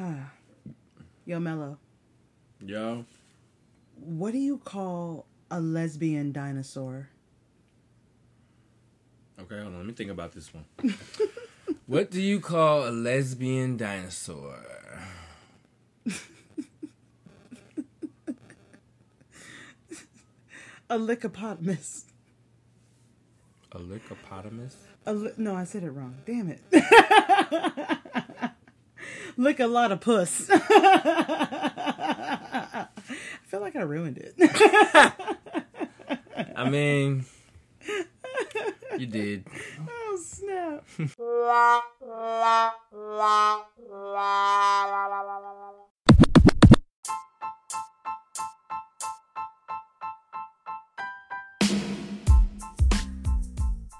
Ah. Yo, Mello, Yo. what do you call a lesbian dinosaur? Okay, hold on. Let me think about this one. What do you call a lesbian dinosaur? A lycopotamus. A lycopotamus? A li- no, I said it wrong. Damn it. Lick a lot of puss. I feel like I ruined it. I mean, you did. oh, snap.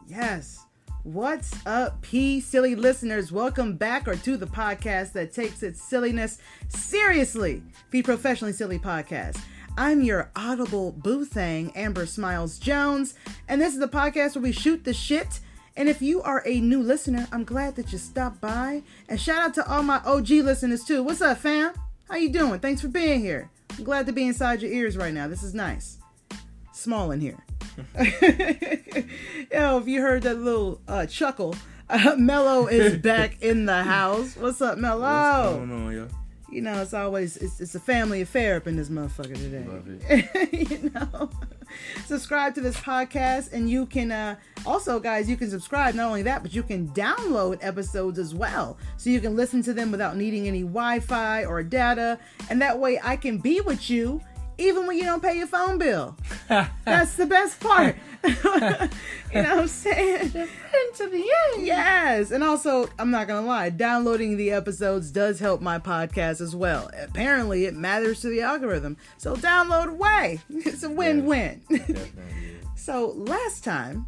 Yes. What's up, P silly listeners? Welcome back or to the podcast that takes its silliness seriously. P Professionally Silly Podcast. I'm your audible boo thing, Amber Smiles Jones, and this is the podcast where we shoot the shit. And if you are a new listener, I'm glad that you stopped by. And shout out to all my OG listeners too. What's up, fam? How you doing? Thanks for being here. I'm glad to be inside your ears right now. This is nice. Small in here. Yo, if you heard that little uh, chuckle, uh, Mello is back in the house. What's up, Mello? What's going on, yo? You know, it's always it's, it's a family affair up in this motherfucker today. Love you know, subscribe to this podcast, and you can uh, also, guys, you can subscribe. Not only that, but you can download episodes as well, so you can listen to them without needing any Wi-Fi or data, and that way I can be with you even when you don't pay your phone bill. That's the best part. you know what I'm saying? Into the end. Yes, and also I'm not gonna lie, downloading the episodes does help my podcast as well. Apparently, it matters to the algorithm, so download away. It's a win-win. Definitely. so last time,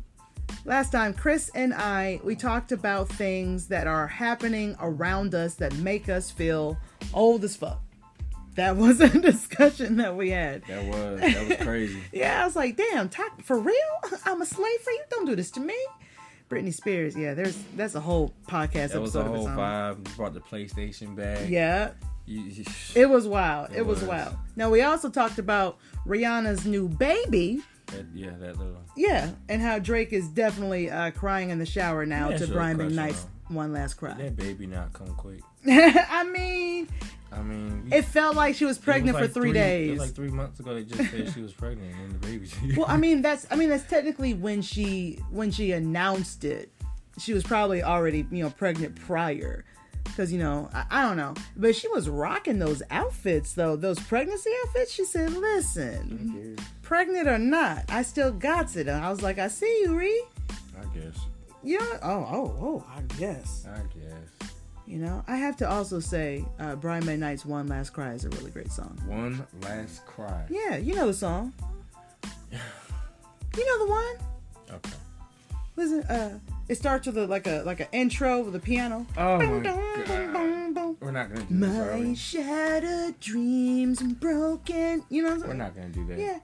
last time Chris and I we talked about things that are happening around us that make us feel old as fuck. That was a discussion that we had. That was that was crazy. Yeah, I was like, damn, talk for real? I'm a slave for you? Don't do this to me. Britney Spears, yeah, there's that's a whole podcast That was a episode of whole vibe. You brought the PlayStation back. Yeah, You- it was wild. It, It was. was. wild. Now we also talked about Rihanna's new baby. that, yeah, that little. Yeah, and how Drake is definitely uh, crying in the shower now Yeah, to Brian McKnight's on. one last cry. That baby not come quick. I mean, I mean, we- it felt like she was it was pregnant like for three, It days. was like three months ago. They just said she was pregnant and the baby. well, I mean, that's I mean that's technically when she when she announced it. She was probably already you know pregnant prior, because you know I, I don't know, but she was rocking those outfits though. Those pregnancy outfits. She said, "Listen, pregnant or not, I still got it." And I was like, "I see you, Ree." I guess. Yeah. oh, oh, oh, I guess. I guess. You know, I have to also say, uh, Brian Knight's "One Last Cry" is a really great song. One last cry. Yeah, you know the song. You know the one. Okay. Listen, uh, it starts with a, like a like an intro with a piano. Oh my god. We're not gonna do this, are My shattered dreams and broken. You know what I'm We're not gonna do that. Yeah.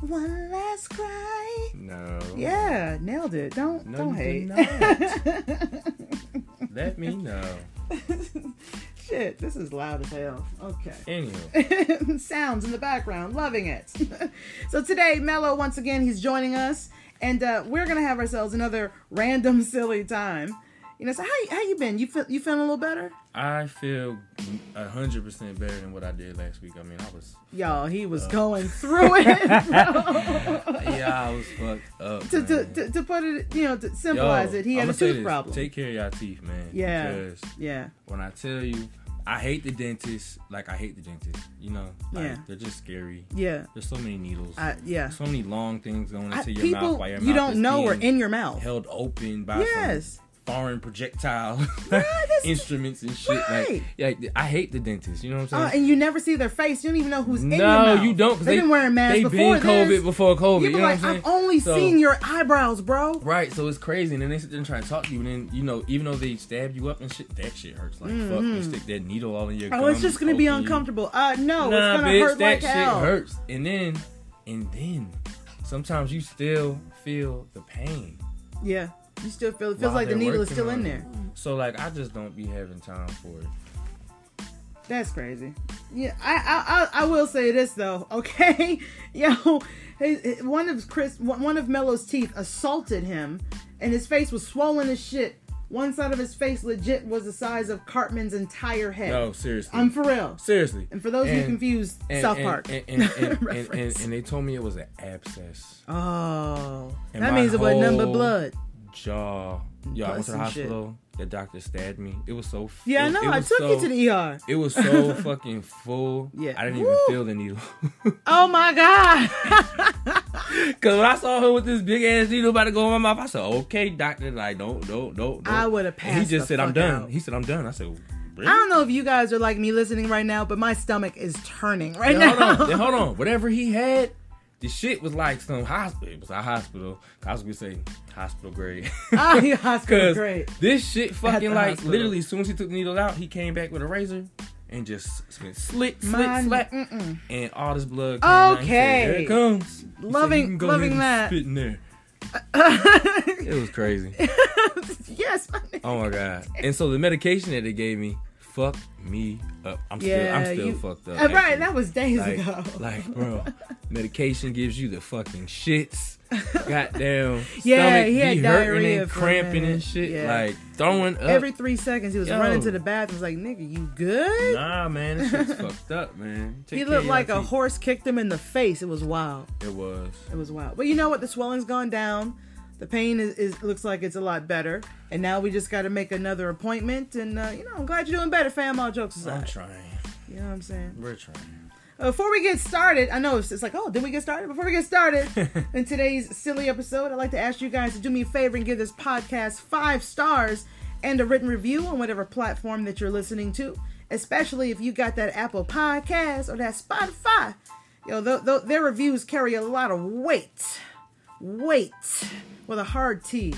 One last cry. No. Yeah, nailed it. Don't No, don't hate. Let me know. Shit, this is loud as hell. Okay. Anyway. sounds in the background. Loving it. so today, Mello once again he's joining us, and uh, we're gonna have ourselves another random silly time. You know, so how how you been? You feel you feeling a little better? I feel a hundred percent better than what I did last week. I mean, I was Y'all, he Uh. was going through it. yeah, I was fucked up. to, to, to, to put it, you know, to symbolize Yo, it, he had a tooth this, problem. Take care of y'all teeth, man. Yeah. Because yeah, when I tell you, I hate the dentist. Like I hate the dentist. You know, like, Yeah. they're just scary. yeah, There's so many needles. I, yeah. so many long things going I, into your people mouth while your you mouth don't know are in your mouth. held open by Yes. Foreign projectile instruments and shit. Right. Like, yeah, I hate the dentist. You know what I'm Uh, saying? and you never see their face. You don't even know who's in your no, mouth. you don't. They've they, been wearing masks They before been COVID this. before COVID. You You, know like, what I'm I've only So- seen your eyebrows, bro. Right, so it's crazy, and then they sit there and try to talk to you, and then you know, even though they stab you up and shit, that shit hurts like fuck. They stick that needle all in your. Oh, it's just gonna be poking you. uncomfortable. Uh, no, Nah, it's gonna bitch, hurt that like shit hell. hurts, and then, and then, sometimes you still feel the pain. Yeah, you still feel it feels like the needle is still in there. So like, I just don't be having time for it. That's crazy. Yeah, I I I, will say this though. Okay, yo, one of Chris, one of Mello's teeth assaulted him, and his face was swollen as shit. One side of his face legit was the size of Cartman's entire head. No, seriously. I'm for real. seriously. And for those who And- confused, and- South and- Park and, and, and, and, and, and they told me it was an abscess. oh, And that means it wasn't nothing but blood. Jaw. Yo, I went to the and shit. hospital. The doctor stabbed me. It was so. Yeah, I know. I took so, you to the ER. It was so fucking full. Yeah. I didn't Woo. even feel the needle. Oh my god. Cause when I saw her with this big ass needle about to go in my mouth, I said, "Okay, doctor, like don't, don't, don't." I don't." would've And He just said, "I'm done." out. He said, "I'm done." I said, "Really?" I don't know if you guys are like me listening right now, but my stomach is turning right now. hold on, hold on. Whatever he had, the shit was like some hospital. It was a hospital. I was gonna say hospital grade. Ah, yeah, hospital grade. this shit fucking like hospital. literally as soon as he took the needle out, he came back with a razor and just slit, slit, Mine- slap, mm-mm. and all this blood. Came out. Said, Okay. Here it comes. He said, Loving- "You can go loving that. Spit in there. It was crazy. yes. my. Oh my god! And so the medication that they gave me fucked me up. I'm still, I'm still you- fucked up. Uh, right, actually. that was days like, ago. like, bro, medication gives you the fucking shits. Goddamn. Yeah, stomach he had be hurting diarrhea and cramping and shit. Yeah. Like throwing up. Every three seconds, he was Yo. running to the bathroom. Was like, "Nigga, you good?" Nah, man, this shit's fucked up, man. Take he looked like a horse kicked him in the face. It was wild. It was. It was wild. But you know what? The swelling's gone down. The pain is, is looks like it's a lot better. And now we just got to make another appointment. And uh, you know, I'm glad you're doing better, fam. All jokes aside. I'm trying. You know what I'm saying? We're trying. Uh, Before we get started, I know it's, it's like, oh, did we get started? Before we get started in today's silly episode, I'd like to ask you guys to do me a favor and give this podcast five stars and a written review on whatever platform that you're listening to, especially if you got that Apple Podcast or that Spotify. Yo, th- th- their reviews carry a lot of weight. Weight with a hard T.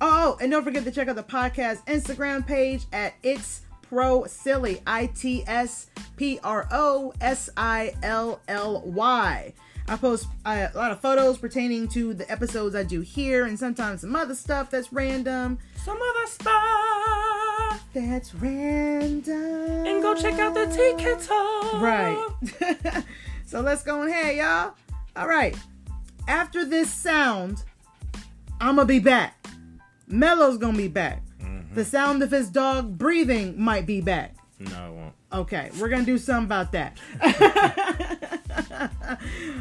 Oh, and don't forget to check out the podcast Instagram page at It's Pro Silly. I T S P R O S I L L Y. I post uh, a lot of photos pertaining to the episodes I do here and sometimes some other stuff that's random. Some other stuff. That's random. And go check out the tea kettle. Right. so let's go ahead, y'all. All right. After this sound, I'm to be back. Mello's to be back. The sound of his dog breathing might be back. No, it won't. Okay, we're to do something about that.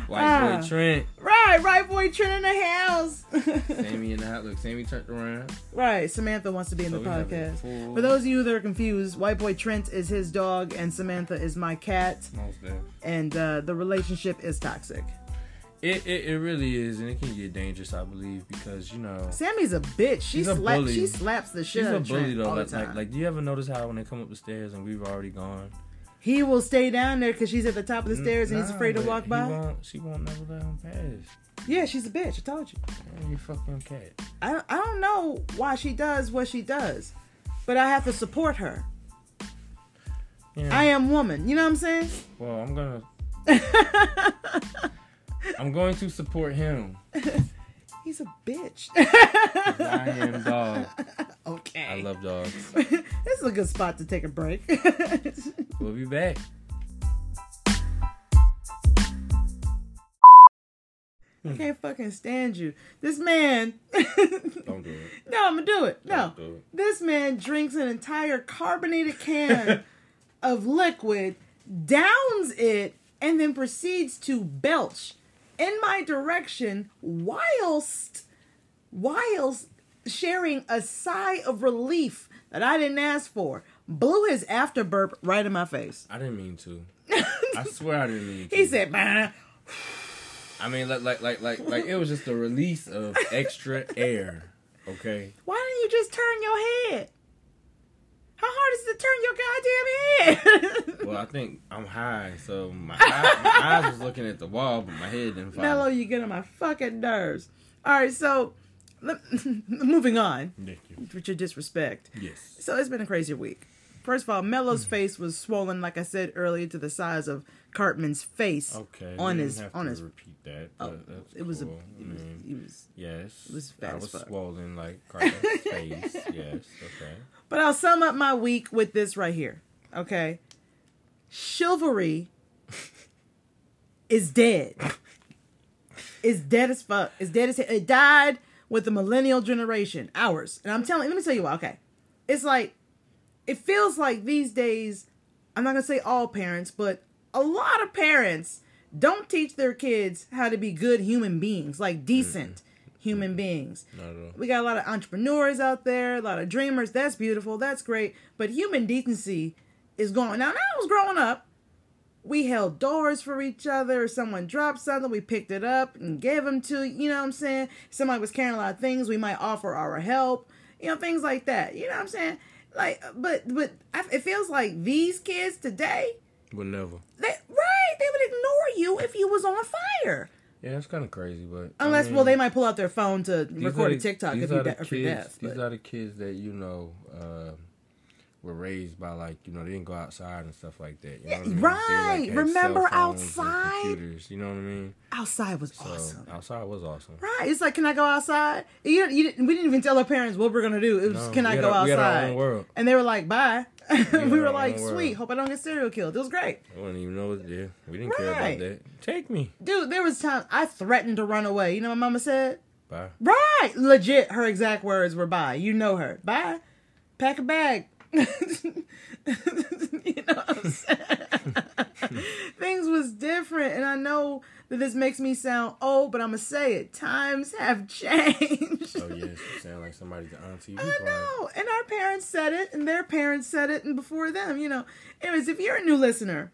White Ah. boy Trent. right, right, boy, Trent in the house. Sammy in the house. Look, Sammy turned around. right, Samantha wants to be in So the we have a podcast. For those of you that are confused, White Boy Trent is his dog and Samantha is my cat. Most. And uh, the relationship is toxic. It, it it really is, and it can get dangerous, I believe, because you know Sammy's a bitch. She She's a slaps. bully. She slaps the shit she's a bully though. Like, like like, do you ever notice how when they come up the stairs and we've already gone, he will stay down there because she's at the top of the mm, stairs and he's afraid to walk by. Won't, she won't never let him pass. Yeah, she's a bitch. I told you. Man, you fucking cat. I I don't know why she does what she does, but I have to support her. Yeah. I am woman. You know what I'm saying? well, I'm gonna I'm going to support him. He's a bitch. I am dog. okay. I love dogs. this is a good spot to take a break. We'll be back. I can't fucking stand you. This man. Don't do it. No, I'm gonna do it. No. Do it. This man drinks an entire carbonated can of liquid, downs it, and then proceeds to belch in my direction whilst whilst sharing a sigh of relief that I didn't ask for. Blew his after burp right in my face. I didn't mean to. I swear I didn't mean to. He said, "Bah." I mean, like, like, like, like, like, it was just a release of extra air. Okay. Why didn't you just turn your head? How hard is it to turn your goddamn head? Well, I think I'm high, so my, eye, my eyes was looking at the wall, but my head didn't follow. Mellow, you get on my fucking nerves. All right, so moving on Thank you. with your disrespect. Yes. So it's been a crazy week. First of all. Mello's face was swollen, like I said earlier, to the size of Cartman's face Okay. on his have on to his. repeat that. Oh, that's it was a. It I was, mean, he was. yes. it was fat I was fuck. swollen like Cartman's face. Yes. Okay. But I'll sum up my week with this right here. Okay. chivalry is dead. It's dead as fuck. It's dead as it died with the millennial generation, ours. And I'm telling, let me tell you why. Okay, it's like it feels like these days. I'm not gonna say all parents, but a lot of parents don't teach their kids how to be good human beings, like decent mm-hmm. Human beings. Not at all. We got a lot of entrepreneurs out there, a lot of dreamers. That's beautiful. That's great. But human decency is gone. Now, when I was growing up, we held doors for each other. Someone dropped something, we picked it up and gave them to, you know what I'm saying? Somebody was carrying a lot of things, we might offer our help, you know, things like that. You know what I'm saying? Like, but, but I, it feels like these kids today, But never. they, right, they would ignore you if you was on fire. Yeah, it's kind of crazy, but I Unless, mean, well, they might pull out their phone to record are a TikTok if, you the de- kids- deaf. These are the kids that you know uh, were raised by like you know they didn't go outside and stuff like that. You know what I mean? Right. had Remember cell phones and outside? computers. You know what I mean? Outside was So awesome. outside was awesome. Right. It's like, can I go outside? You, you didn't, we didn't even tell our parents what we're gonna do. It was, No, can I go our- we had our outside? own world. And they were like, bye. we were like, sweet. Hope I don't get serial killed. It was great, I wouldn't even know. Yeah, we didn't care about that. Take me. dude. There was time I threatened to run away. You know what my mama said? Bye. Right. Legit. Her exact words were, bye. You know her. Bye. Pack a bag. you know what I'm saying? Things was different, and I know that this makes me sound old, but I'm gonna say it. Times have changed. Oh yes, you sound like somebody's on TV. I know. And our parents said it, and their parents said it, and before them, you know. Anyways, if you're a new listener,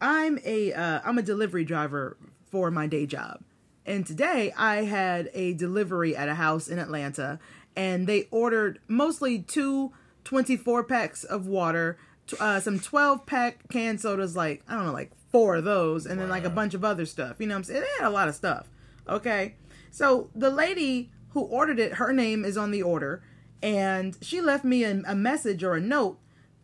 I'm a uh, I'm a delivery driver for my day job, and today I had a delivery at a house in Atlanta, and they ordered mostly two 24 packs of water, uh, some 12 pack canned sodas, like I don't know, like four of those, and then like a bunch of other stuff. You know what I'm saying? They had a lot of stuff. Okay, so the lady who ordered it, her name is on the order, and she left me a, a message or a note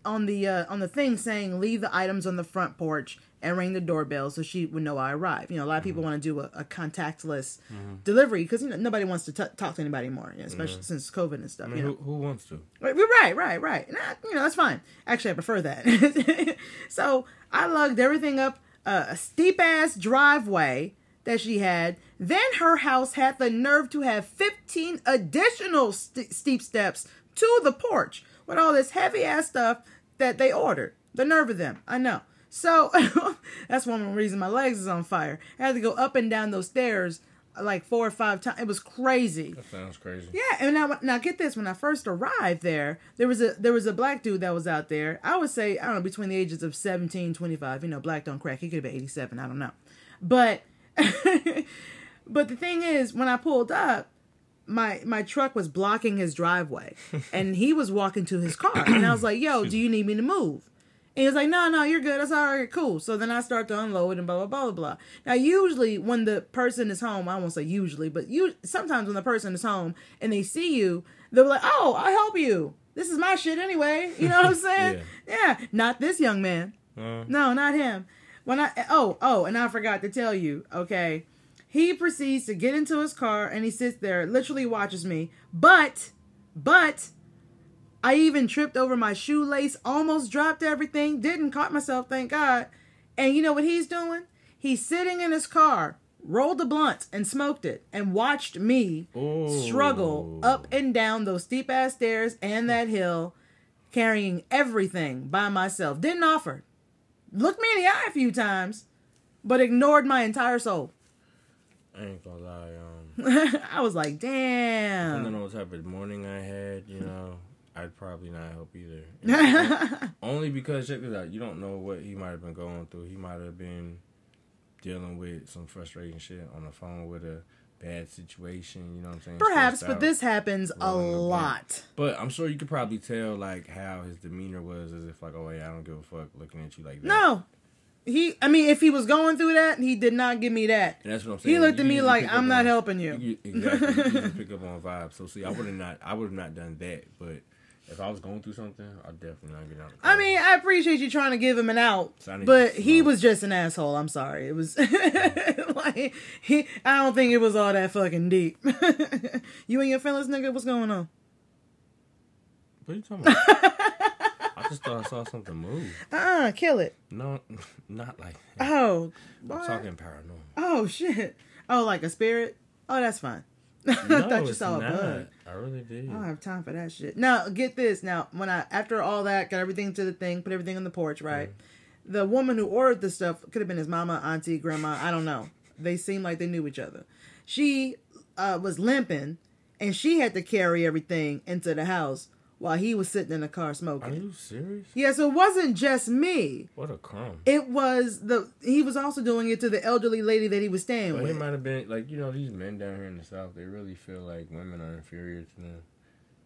on the uh, on the thing saying leave the items on the front porch and ring the doorbell so she would know I arrived. You know, a lot of people mm-hmm. want to do a, a contactless mm-hmm. delivery because you know, nobody wants to t- talk to anybody anymore, you know, especially mm-hmm. since COVID and stuff. I mean, you know? who, who wants to? Right, right, right, right. And I, you know, that's fine. Actually, I prefer that. so I lugged everything up uh, a steep ass driveway that she had. Then her house had the nerve to have 15 additional st- steep steps to the porch with all this heavy ass stuff that they ordered. The nerve of them. I know. So that's one reason my legs is on fire. I had to go up and down those stairs like four or five times. It was crazy. That sounds crazy. Yeah, and now now get this. When I first arrived there, there was a there was a black dude that was out there. I would say I don't know between the ages of 17, 25. You know, black don't crack. He could have been eighty seven. I don't know, but but the thing is, when I pulled up, my my truck was blocking his driveway, and he was walking to his car, and I was like, "Yo, do you need me to move?" And he was like, no, no, you're good. That's all right, cool. So then I start to unload and blah, blah, blah, blah, blah. Now, usually when the person is home, I won't say usually, but you sometimes when the person is home and they see you, they're like, oh, I'll help you. This is my shit anyway. You know what I'm saying? yeah. Not this young man. Uh, No, not him. When I oh oh, and I forgot to tell you. Okay, he proceeds to get into his car and he sits there, literally watches me. But, but, I even tripped over my shoelace, almost dropped everything, didn't caught myself, thank God. And you know what he's doing? He's sitting in his car, rolled a blunt and smoked it, and watched me struggle up and down those steep ass stairs and that hill, carrying everything by myself. Didn't offer. Looked me in the eye a few times, but ignored my entire soul. I ain't gonna lie. Um, I was like, damn. I don't know what type of morning I had. You know, I'd probably not help either. Only because check this out. You don't know what he might have been going through. He might have been dealing with some frustrating shit on the phone with a bad situation. You know what I'm saying? Perhaps, Stressed but out. this happens a Rolling the blunt. lot. But I'm sure you could probably tell like how his demeanor was, as if like, oh yeah, I don't give a fuck looking at you like that. No. He, I mean, if he was going through that, he did not give me that. And that's what I'm saying. He looked at You me usually like, I'm not on- helping you. You, exactly. you pick up on vibes. So see, I would have not. I would have not done that. But if I was going through something, I'd definitely not get out. the I mean, I appreciate you trying to give him an out, So but he was just an asshole. I'm sorry. It was like he. I don't think it was all that fucking deep. you and your fellas nigga, what's going on? What are you talking about? I just thought I saw something move. Uh-uh, kill it. No, not like that. Oh, I'm what? talking paranormal. Oh shit. Oh, like a spirit. Oh, that's fine. I No, thought you saw a not. bug. I really did. I don't have time for that shit. Now, get this. Now, when I after all that, got everything to the thing, put everything on the porch, right? The woman who ordered the stuff could have been his mama, auntie, grandma. I don't know. They seemed like they knew each other. She uh, was limping, and she had to carry everything into the house while he was sitting in the car smoking. Are you serious? Yeah, so it wasn't just me. What a crumb. It was the he was also doing it to the elderly lady that he was staying with. might have been like you know these men down here in the south. They really feel like women are inferior to them.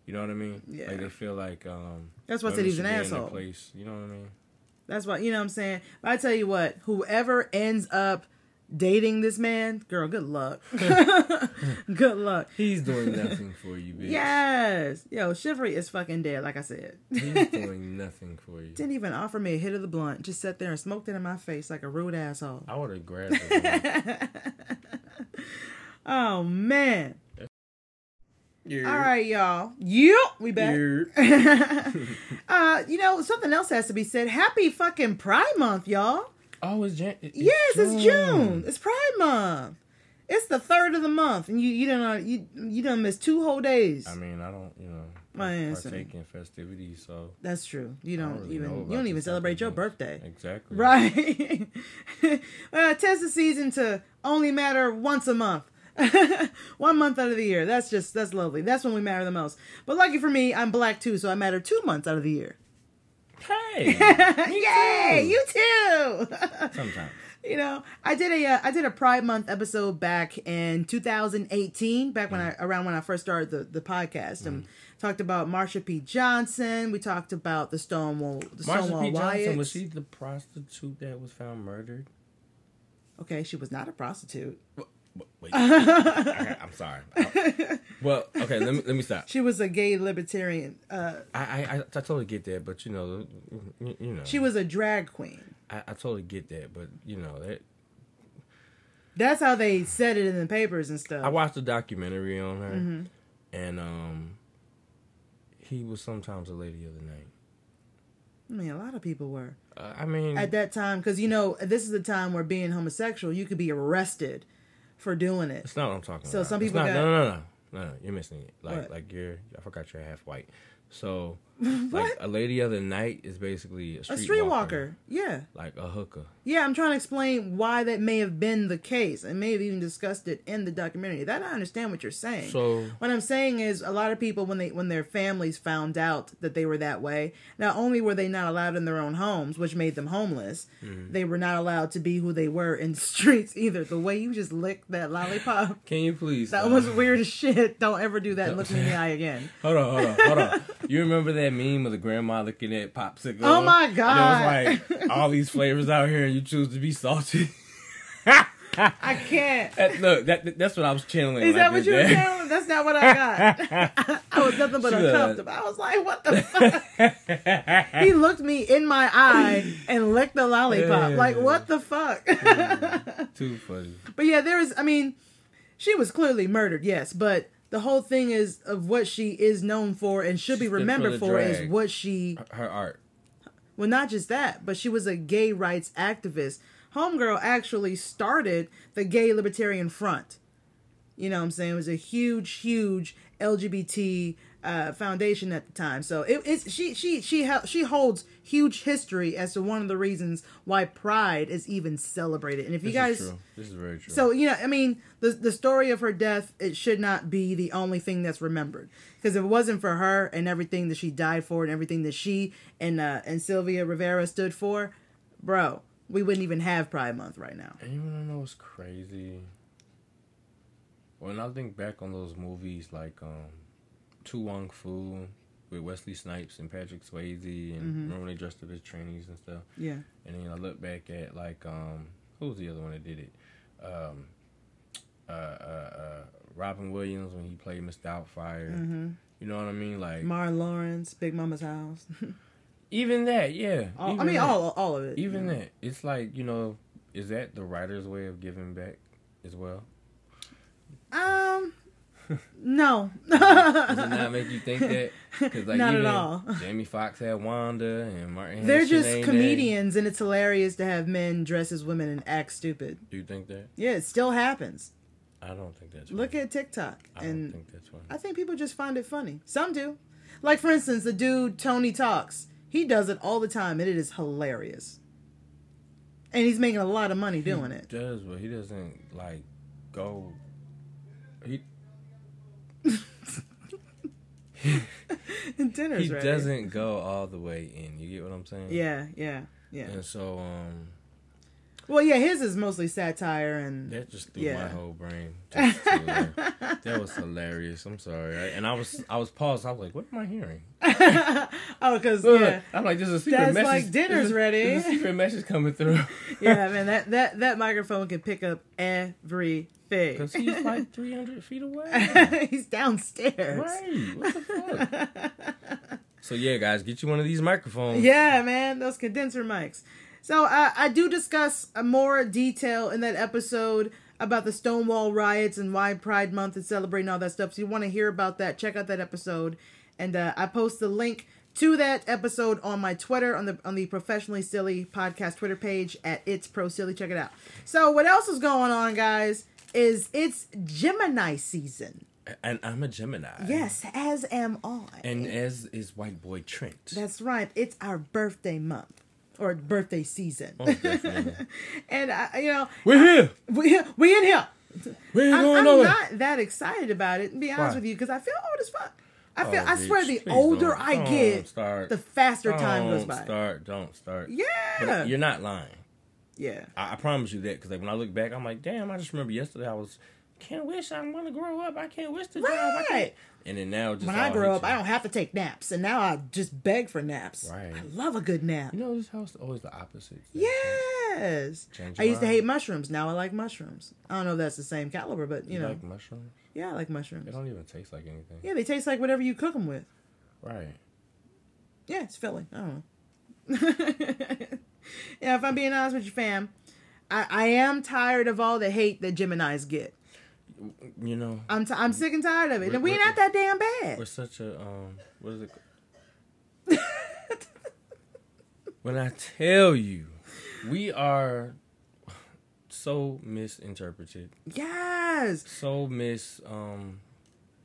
You know what I mean? Yeah. Like they feel like um. That's why I said he's an should be in their asshole. Place. You know what I mean? That's why you know what I'm saying. But I tell you what, whoever ends up dating this man, girl, good luck. good luck. He's doing nothing for you, bitch. Yes. Yo, Shivery is fucking dead, like I said. He's doing nothing for you. Didn't even offer me a hit of the blunt. Just sat there and smoked it in my face like a rude asshole. I would have grabbed it. oh man. yeah. All right, y'all. Yep, we back. Yeah. uh, you know, something else has to be said. Happy fucking Pride Month, y'all. Oh, it's Jan. it's Yes, it's June. It's Pride Month. It's the third of the month, and you you done uh, you you done missed two whole days. I mean, I don't, you know, My answer. partake in festivities, so That's true. You don't, really even you don't even celebrate your birthday, exactly. right? well, it tends the season to only matter once a month. One month out of the year. That's just that's lovely. That's when we matter the most. But lucky for me, I'm black too, so I matter two months out of the year. Hey. Yay! You too. Sometimes. you know i did a uh, i did a pride month episode back in 2018 back when i around when i first started the, the podcast and talked about marsha p johnson we talked about the stonewall the Marsha stonewall P. Johnson riots. was she the prostitute that was found murdered? okay she was not a prostitute Wait, I, am sorry. I- well, okay, let me let me stop. she was a gay libertarian uh I, I I totally get that, but you know, you, you know, she was a drag queen I, I totally get that, but you know that that's how they said it in the papers and stuff I watched a documentary on her, Mm-hmm. and um, he was sometimes a lady of the night. i mean a lot of people were Uh, I mean, at that time because you know this is the time where being homosexual you could be arrested for doing it It's not what I'm talking So about. some It's people not- got- no, no, no, no, no, You're missing it. Like, What? like you're. I forgot you're half white. So, like a lady of the night is basically a a streetwalker, streetwalker yeah like a hooker. Yeah, I'm trying to explain why that may have been the case. I may have even discussed it in the documentary. That I understand what you're saying. So, what I'm saying is a lot of people when they when their families found out that they were that way, not only were they not allowed in their own homes, which made them homeless, Mm-hmm. they were not allowed to be who they were in the streets either. The way you just licked that lollipop, can you please? that uh, was weird as shit. Don't ever do that and look me in the eye again. Hold on, hold on, hold on. You remember that meme of the grandma looking at popsicle? Oh my And God. it was like all these flavors out here, and you choose to be salty. I can't. That, look, that that's what I was channeling. Is that what you were that. telling? That's not what I got. I was nothing but was- uncomfortable. I was like, what the fuck? he looked me in my eye and licked the lollipop. Like, what the fuck? Too funny. but yeah, there is, I mean, she was clearly murdered, yes, but the whole thing is of what she is known for and should be She's been remembered for for is what she, Her art. well, not just that, but she was a gay rights activist. Homegirl actually started the Gay Liberation Front. You know what I'm saying? It was a huge, huge LGBT uh, foundation at the time. So it, it's she she she she holds huge history as to one of the reasons why Pride is even celebrated. And if you This guys, is true. This is very true. so you know, I mean, the the story of her death it should not be the only thing that's remembered because if it wasn't for her and everything that she died for and everything that she and uh, and Sylvia Rivera stood for, bro, we wouldn't even have Pride Month right now. And you wanna know what's crazy? When I think back on those movies like um To Wong Foo with Wesley Snipes and Patrick Swayze and Mm-hmm. remember when they dressed up as trainees and stuff? Yeah. And then I look back at like um who was the other one that did it? Um uh uh, uh Robin Williams when he played Mr. Doubtfire. Mm-hmm. You know what I mean? Like Martin Lawrence, Big Mama's house. even that, yeah. All, I mean, that. all all of it. Even that, it's like you know, is that the writer's way of giving back as well? Um, No. Does it not make you think that? Because like Not at all. Jamie Foxx had Wanda and Martin. They're just comedians, and it's hilarious to have men dress as women and act stupid. Do you think that? Yeah, it still happens. I don't think that's. Look at TikTok, I don't and think that's funny. I think people just find it funny. Some do. Like for instance, the dude Tony Talks. He does it all the time, and it is hilarious. And he's making a lot of money doing it. Does but he doesn't like go. He Dinner's he ready. doesn't go all the way in. You get what I'm saying? Yeah, yeah, yeah. And so um, Well, yeah, his is mostly satire and that just threw Yeah. my whole brain. That was hilarious. I'm sorry. I, and I was I was paused. I was like, what am I hearing? oh, because yeah, I'm like, there's a secret That's message. like dinner's there's a- ready. There's a secret message coming through. yeah, man, that that that microphone can pick up everything. Because he's like 300 feet away. he's downstairs. right. What the fuck? so yeah, guys, get you one of these microphones. Yeah, man, those condenser mics. So uh, I do discuss more detail in that episode about the Stonewall riots and why Pride Month is celebrating all that stuff. So you want to hear about that? Check out that episode, and uh, I post the link to that episode on my Twitter on the on the Professionally Silly podcast Twitter page at It's Pro Silly. Check it out. So what else is going on, guys? Is it's Gemini season? And I'm a Gemini. Yes, as am I. And as is white boy Trent. That's right. It's our birthday month or birthday season. Oh, and I, you know, We're here. we we in here. We ain't I'm, going I'm nowhere. not that excited about it. To be honest Why? with you, because I feel old as fuck. I feel. Oh, I swear, bitch, the older don't- I don't get, start. the faster time goes by. Start. Don't start. Yeah. But you're not lying. Yeah. I, I promise you that because like when I look back, I'm like, damn. I just remember yesterday I was. Can't wish I want to grow up. I can't wish to drive. I can't. Right. And then now, just When I grow up, you. I don't have to take naps, and now I just beg for naps. Right. I love a good nap. You know, this house is always the opposite. Yes. I used to hate mushrooms. Now I like mushrooms. I don't know if that's the same caliber, but you, You know, like mushrooms? yeah, I like mushrooms. They don't even taste like anything. Yeah, they taste like whatever you cook them with. Right. Yeah, it's filling. I don't know. yeah, if I'm being honest with you, fam, I, I am tired of all the hate that Geminis get. You know, I'm t- I'm sick and tired of it, and We're- we're we're- not that damn bad. we're such a um. What is it? when I tell you, we are so misinterpreted, Yes, so mis um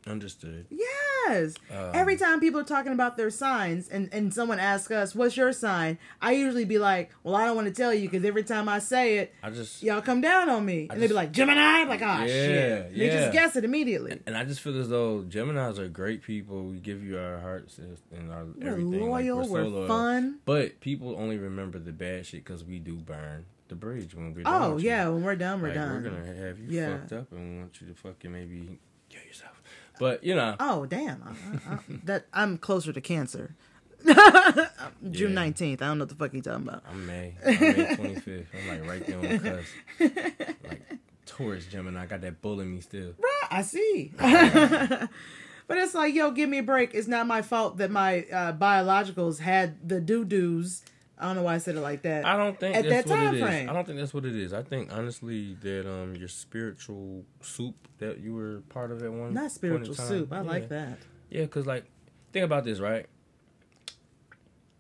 understood. yes. Um, Every time people are talking about their signs, and and someone asks us, "What's your sign?" I usually be like, "Well, I don't want to tell you because every time I say it, I just y'all come down on me," and they be just- like, "Gemini." I'm like, "Ah, Yeah, shit." They just guess it immediately. and I just feel as though Gemini's are great people. We give you our hearts and our We're everything. Like, we're, so we're loyal. fun. But people only remember the bad shit because we do burn the bridge when we're done. Oh with you. yeah, when we're done, we're Like, done. We're gonna have you Yeah. fucked up and we want you to fucking maybe kill yourself. But you know, Oh damn! I, I, I, that I'm closer to cancer. June Yeah. nineteenth. I don't know what the fuck you talking about. I'm May. I'm May 25th. I'm like right there on the cusp. Like Taurus Gemini. I got that bull in me still. Bruh, I see. but it's like, yo, give me a break. It's not my fault that my uh, biologicals had the doo doos. I don't know why I said it like that. I don't think At that's that what time it is. frame. I don't think that's what it is. I think honestly that um your spiritual soup that you were part of at one not spiritual soup. I yeah. like that. Yeah, cause like think about this, right?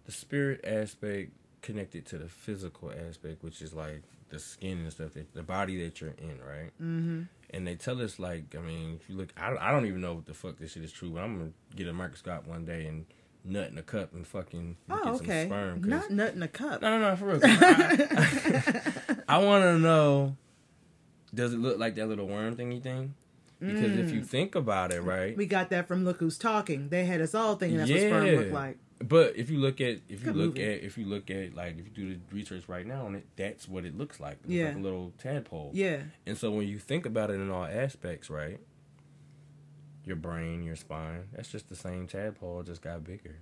The spirit aspect connected to the physical aspect, which is like the skin and stuff, that the body that you're in, right? Mm-hmm. And they tell us like, I mean, if you look, I, I don't even know what the fuck this shit is true, but I'm gonna get a microscope one day and nut in a cup and fucking Oh, at okay. some sperm. Not nut in a cup. no, no, no, for real. I, I want to know, does it look like that little worm thingy thing? Because if you mm. think about it, right? We got that from Look Who's Talking. They had us all thinking that's what sperm Yeah. looked like. But if you look at if you Good look movie. at if you look at like if you do the research right now on it, that's what it looks like. It's Yeah. like a little tadpole. Yeah. And so when you think about it in all aspects, right? Your brain, your spine, that's just the same tadpole, just got bigger.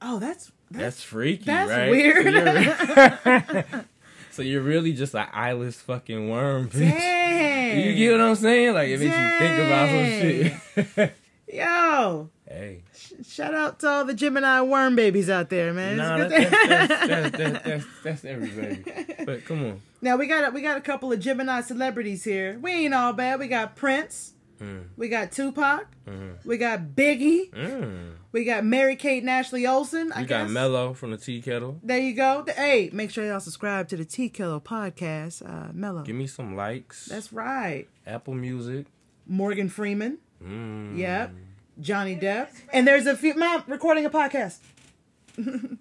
Oh, that's That's that's, freaky, that's right? weird. So you're, so you're really just an eyeless fucking worm. bitch. Dang. You get what I'm saying? Like it makes you think about some shit. Yo, hey, sh- shout out to all the Gemini worm babies out there, man. no, It's that's, that's, that's, that's, that's, that's everybody. But come on. now we got a, we got a couple of Gemini celebrities here. We ain't all bad. We got Prince, Mm. We got Tupac. Mhm. We got Biggie. Mm. We got Mary Kate and Ashley Olsen. I guess. got Mello from the Tea Kettle. There you go. Hey, make sure y'all subscribe to the Tea Kettle podcast. Uh, Mello. Give me some likes. That's right. Apple Music. Morgan Freeman. Mm. Yep. Johnny Depp. And there's a few. Mom, recording a podcast.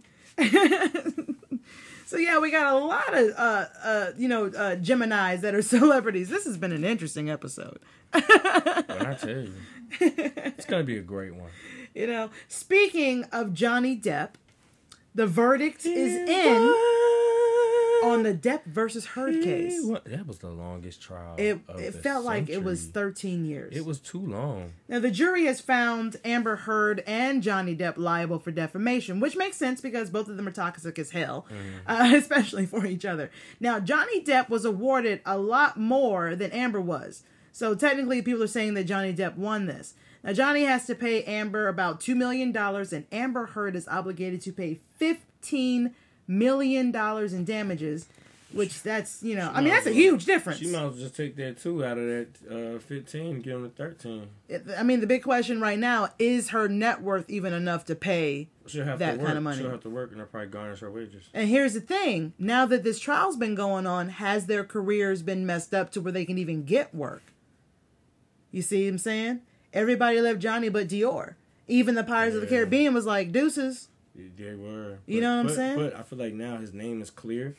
so yeah, we got a lot of uh uh you know uh Gemini's that are celebrities. This has been an interesting episode. When I tell you, it's gonna be a great one. You know, speaking of Johnny Depp, the verdict is in on the Depp versus Heard case. What- That was the longest trial. It it felt like it was 13 years. It was too long. Now, the jury has found Amber Heard and Johnny Depp liable for defamation, which makes sense because both of them are toxic as hell, uh, especially for each other. Now, Johnny Depp was awarded a lot more than Amber was. So, technically, people are saying that Johnny Depp won this. Now, Johnny has to pay Amber about $2 million, and Amber Heard is obligated to pay $15 million dollars in damages, which that's, you know, I mean, that's a huge difference. She might as well just take that two out of that uh, fifteen, give him the thirteen. I mean, the big question right now is her net worth even enough to pay That to kind of money. She'll have to work, and they'll probably garnish her wages. And here's the thing now that this trial's been going on, has their careers been messed up to where they can even get work? You see what I'm saying? Everybody left Johnny but Dior. Even the Pirates of the Caribbean was like, deuces. They were. You know what I'm but- saying? But I feel like now his name is clear,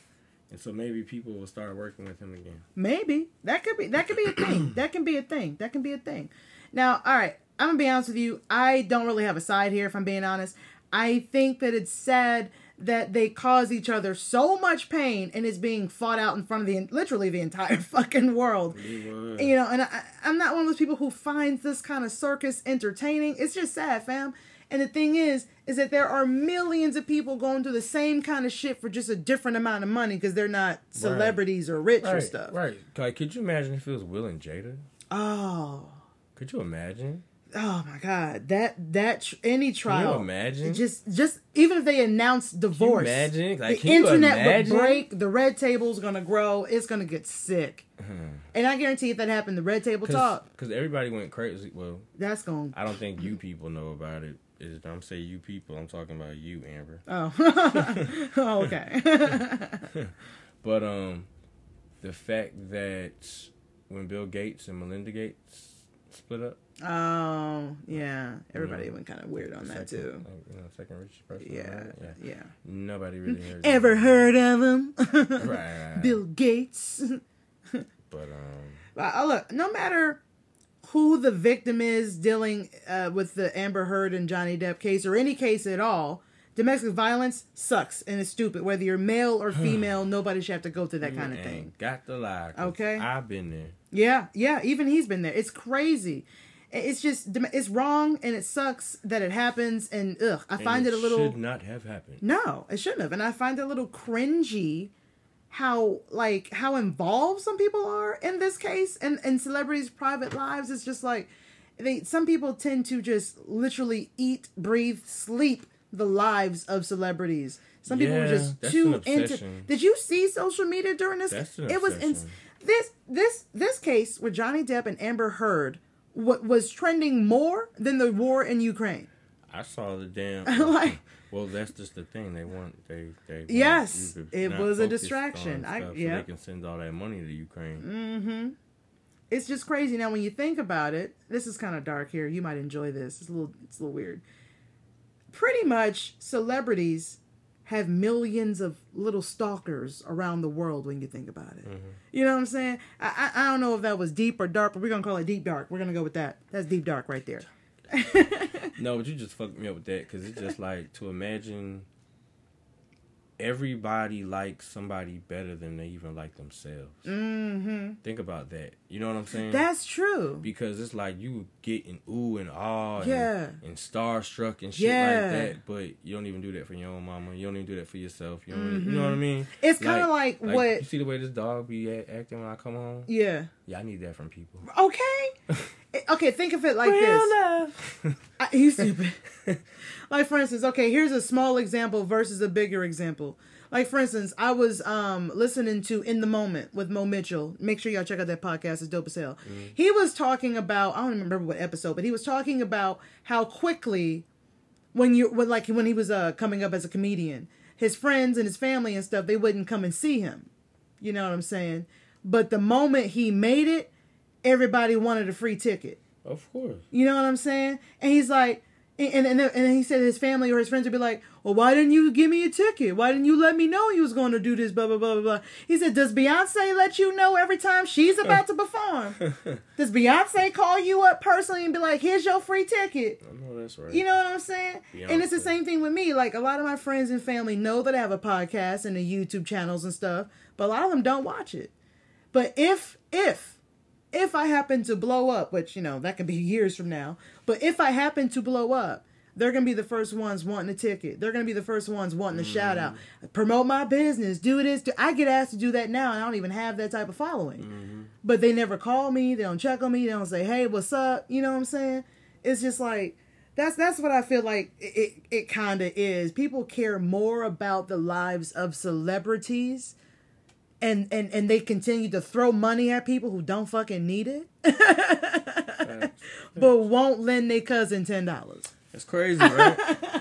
and so maybe people will start working with him again. Maybe. That could be that could be a thing. that can be a thing. That can be a thing. Now, all right, I'm gonna be honest with you. I don't really have a side here if I'm being honest. I think that it's sad that they cause each other so much pain and it's being fought out in front of the literally the entire fucking world. You know, and I, I'm not one of those people who finds this kind of circus entertaining. It's just sad, fam. And the thing is, is that there are millions of people going through the same kind of shit for just a different amount of money because they're not celebrities or rich or stuff. right. Like, could you imagine if it was Will and Jada? Oh, Could you imagine? oh my God! That that tr- any trial. imagine? Just just even if they announce divorce, imagine? Like, the can you internet imagine? would break. The red table's gonna grow. It's gonna get sick. Hmm. And I guarantee if that happened, the red table talk. Because everybody went crazy. Well, That's gonna I don't think you people know about it. Is I'm saying you people. I'm talking about you, Amber. Oh, oh okay. But um, the fact that when Bill Gates and Melinda Gates split up, oh, yeah. Everybody Yeah. went kind of weird on that second, too. like, you know, second richest person. Yeah, yeah. yeah. Nobody really heard. Ever of heard of him? Right, right. Bill Gates. But um, But, uh, look, no matter who the victim is dealing uh, with the Amber Heard and Johnny Depp case or any case at all, domestic violence sucks and it's stupid. Whether you're male or female, nobody should have to go through that kind of thing. Got the lie. Okay. I've been there. Yeah, yeah. Even he's been there. It's crazy. It's just it's wrong and it sucks that it happens. And ugh, I And find it, a little. It should not have happened. No, it shouldn't have. And I find it a little cringy how like how involved some people are in this case and and celebrities' private lives. It's just like they some people tend to just literally eat, breathe, sleep the lives of celebrities. Some people are just too into. Did you see social media during this? It was in, this this this case with Johnny Depp and Amber Heard what was trending more than the war in Ukraine. I saw the damn. Like- well, that's just the thing. They want they they. Yes, it was a distraction. on I- stuff so they can send all that money to Ukraine. Mm-hmm. It's just crazy. Now, when you think about it, this is kind of dark here. You might enjoy this. It's a little, it's a little weird. Pretty much, celebrities have millions of little stalkers around the world. When you think about it, you know what I'm saying? I, I, I don't know if that was deep or dark, but we're gonna call it deep dark. We're gonna go with that. That's deep dark right there. No, but you just fucked me up with that because it's just like to imagine everybody likes somebody better than they even like themselves. mm-hmm. Think about that. You know what I'm saying? That's true. because it's like you getting ooh and ah and, Yeah. and starstruck and shit Yeah. like that, but you don't even do that for your own mama. You don't even do that for yourself. You, don't you know what I mean? Mm-hmm. It's kinda like what- you see the way this dog be acting when I come home. Yeah. Yeah, I need that from people. Okay. okay. Think of it like this. I, you stupid. like for instance, okay, here's a small example versus a bigger example. Like for instance, I was um listening to In the Moment with Mo Mitchell. Make sure y'all check out that podcast. It's dope as hell. He was talking about I don't remember what episode, but he was talking about how quickly when you when like when he was uh coming up as a comedian, his friends and his family and stuff, they wouldn't come and see him. You know what I'm saying? But the moment he made it, everybody wanted a free ticket. Of course. You know what I'm saying? And he's like, and and, and then he said his family or his friends would be like, well, why didn't you give me a ticket? Why didn't you let me know you was going to do this? Blah blah blah blah blah. He said, does Beyonce let you know every time she's about to perform? does Beyonce call you up personally and be like, here's your free ticket? I know that's right. You know what I'm saying? And it's the same thing with me. Like a lot of my friends and family know that I have a podcast and the YouTube channels and stuff, but a lot of them don't watch it. But if if if I happen to blow up, which you know that could be years from now, but if I happen to blow up, they're gonna be the first ones wanting a ticket. They're gonna be the first ones wanting a shout out, mm. promote my business, do this. Do, I get asked to do that now, and I don't even have that type of following. Mm-hmm. But they never call me. They don't check on me. They don't say, "Hey, what's up?" You know what I'm saying? It's just like that's that's what I feel like it it, it kind of is. People care more about the lives of celebrities and and and they continue to throw money at people who don't fucking need it but won't lend their cousin ten dollars That's crazy, right?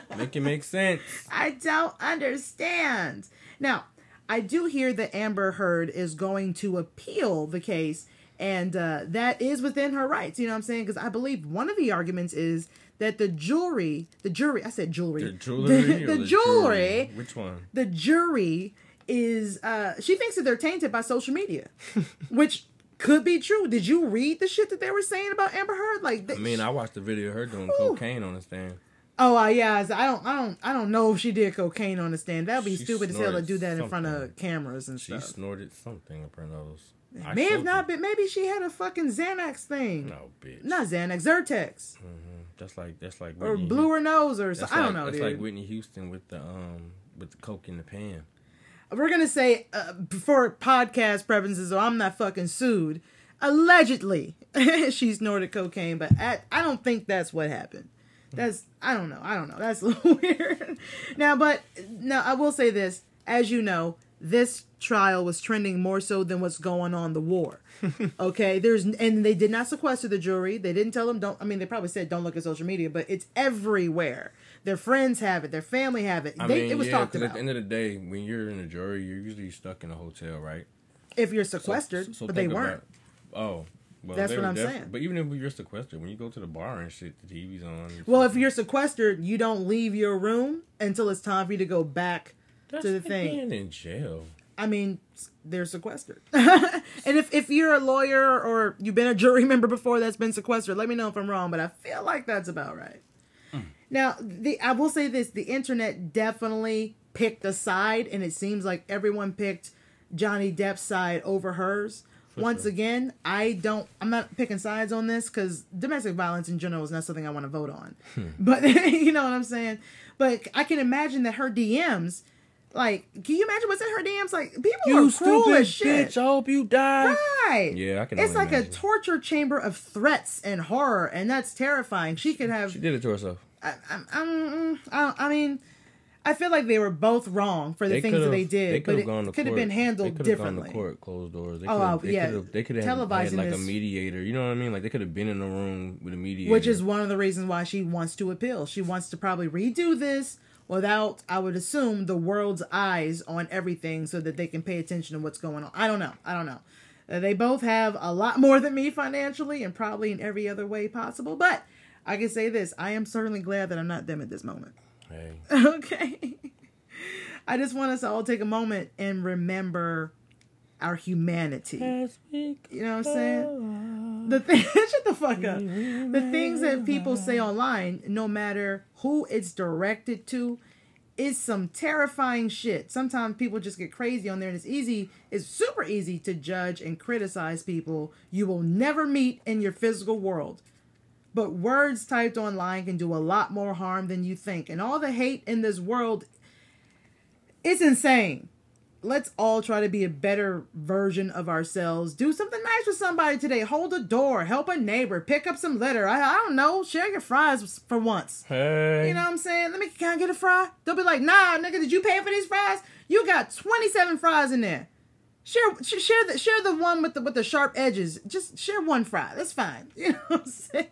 make it make sense. i don't understand now i do hear that amber heard is going to appeal the case and uh, that is within her rights you know what i'm saying because i believe one of the arguments is that the jury the jury i said jewelry The jewelry. the, or the jewelry Which one? the jury is uh she thinks that they're tainted by social media which could be true did you read the shit that they were saying about amber heard like I mean, I watched the video of her doing cocaine on the stand. oh uh, yeah i don't i don't i don't know if she did cocaine on the stand that would be She stupid as hell to do that in front of cameras and She stuff She snorted something in front of us. I may have not you. been maybe she had a fucking xanax thing No, bitch. not xanax zyrtex That's like that's like or Whitney blew her nose or That's something i don't know It's like Whitney Houston with the um with the coke in the pan. We're gonna say uh, for podcast purposes, so I'm not fucking sued. Allegedly, she snorted cocaine, but I, I don't think that's what happened. That's I don't know. I don't know. That's a little weird. Now, but now I will say this: as you know, this trial was trending more so than what's going on the war. okay, there's and they did not sequester the jury. They didn't tell them don't. I mean, they probably said don't look at social media, but it's everywhere. Their friends have it. Their family have it. I they, mean, it was yeah, talked about. at the end of the day, when you're in a jury, you're usually stuck in a hotel, right? if you're So- sequestered, so but they weren't. about- oh, well, That's what I'm def- saying. But even if you're sequestered, when you go to the bar and shit, the TV's on. Well, if you're sequestered, you don't leave your room until it's time for you to go back That's to the like thing. being in jail. I mean, they're sequestered. and if, if you're a lawyer or you've been a jury member before that's been sequestered, let me know if I'm wrong, but I feel like that's about right. Now, the I will say this the internet definitely picked a side, and it seems like everyone picked Johnny Depp's side over hers. Once sure. again, I don't. I'm not picking sides on this because domestic violence in general is not something I want to vote on. Hmm. But you know what I'm saying. But I can imagine that her DMs, like, can you imagine what's in her DMs? Like, people are cruel as shit. I hope you die. Right. Yeah, I can It's like a torture chamber of threats and horror, and that's terrifying. She could have. She did it to herself. I, I, I'm- I, I mean, I feel like they were both wrong for the things that they did, but it gone to could have been handled they differently. Gone to court, closed doors. They Oh, they yeah. could've- They could have had, like a mediator. You know what I mean? Like they could have been in the room with a mediator. Which is one of the reasons why she wants to appeal. She wants to probably redo this without, I would assume, the world's eyes on everything so that they can pay attention to what's going on. I don't know. I don't know. Uh, they both have a lot more than me financially and probably in every other way possible. But I can say this I am certainly glad that I'm not them at this moment. Hey, okay. I just want us to all take a moment and remember our humanity. You know what I'm saying? The thing, shut the fuck up. The things that people say online, no matter who it's directed to, is some terrifying shit. Sometimes people just get crazy on there, and it's easy, it's super easy to judge and criticize people you will never meet in your physical world. But words typed online can do a lot more harm than you think. And all the hate in this world, it's insane. let's all try to be a better version of ourselves. Do something nice with somebody today. Hold a door, help a neighbor, pick up some litter. I, I don't know, share your fries for once. Hey. You know what I'm saying? Let me can I get a fry? They'll be like, nah, nigga, did you pay for these fries? You got 27 fries in there. Share sh- share the share the one with the with the sharp edges. Just share one fry. That's fine. You know what I'm saying?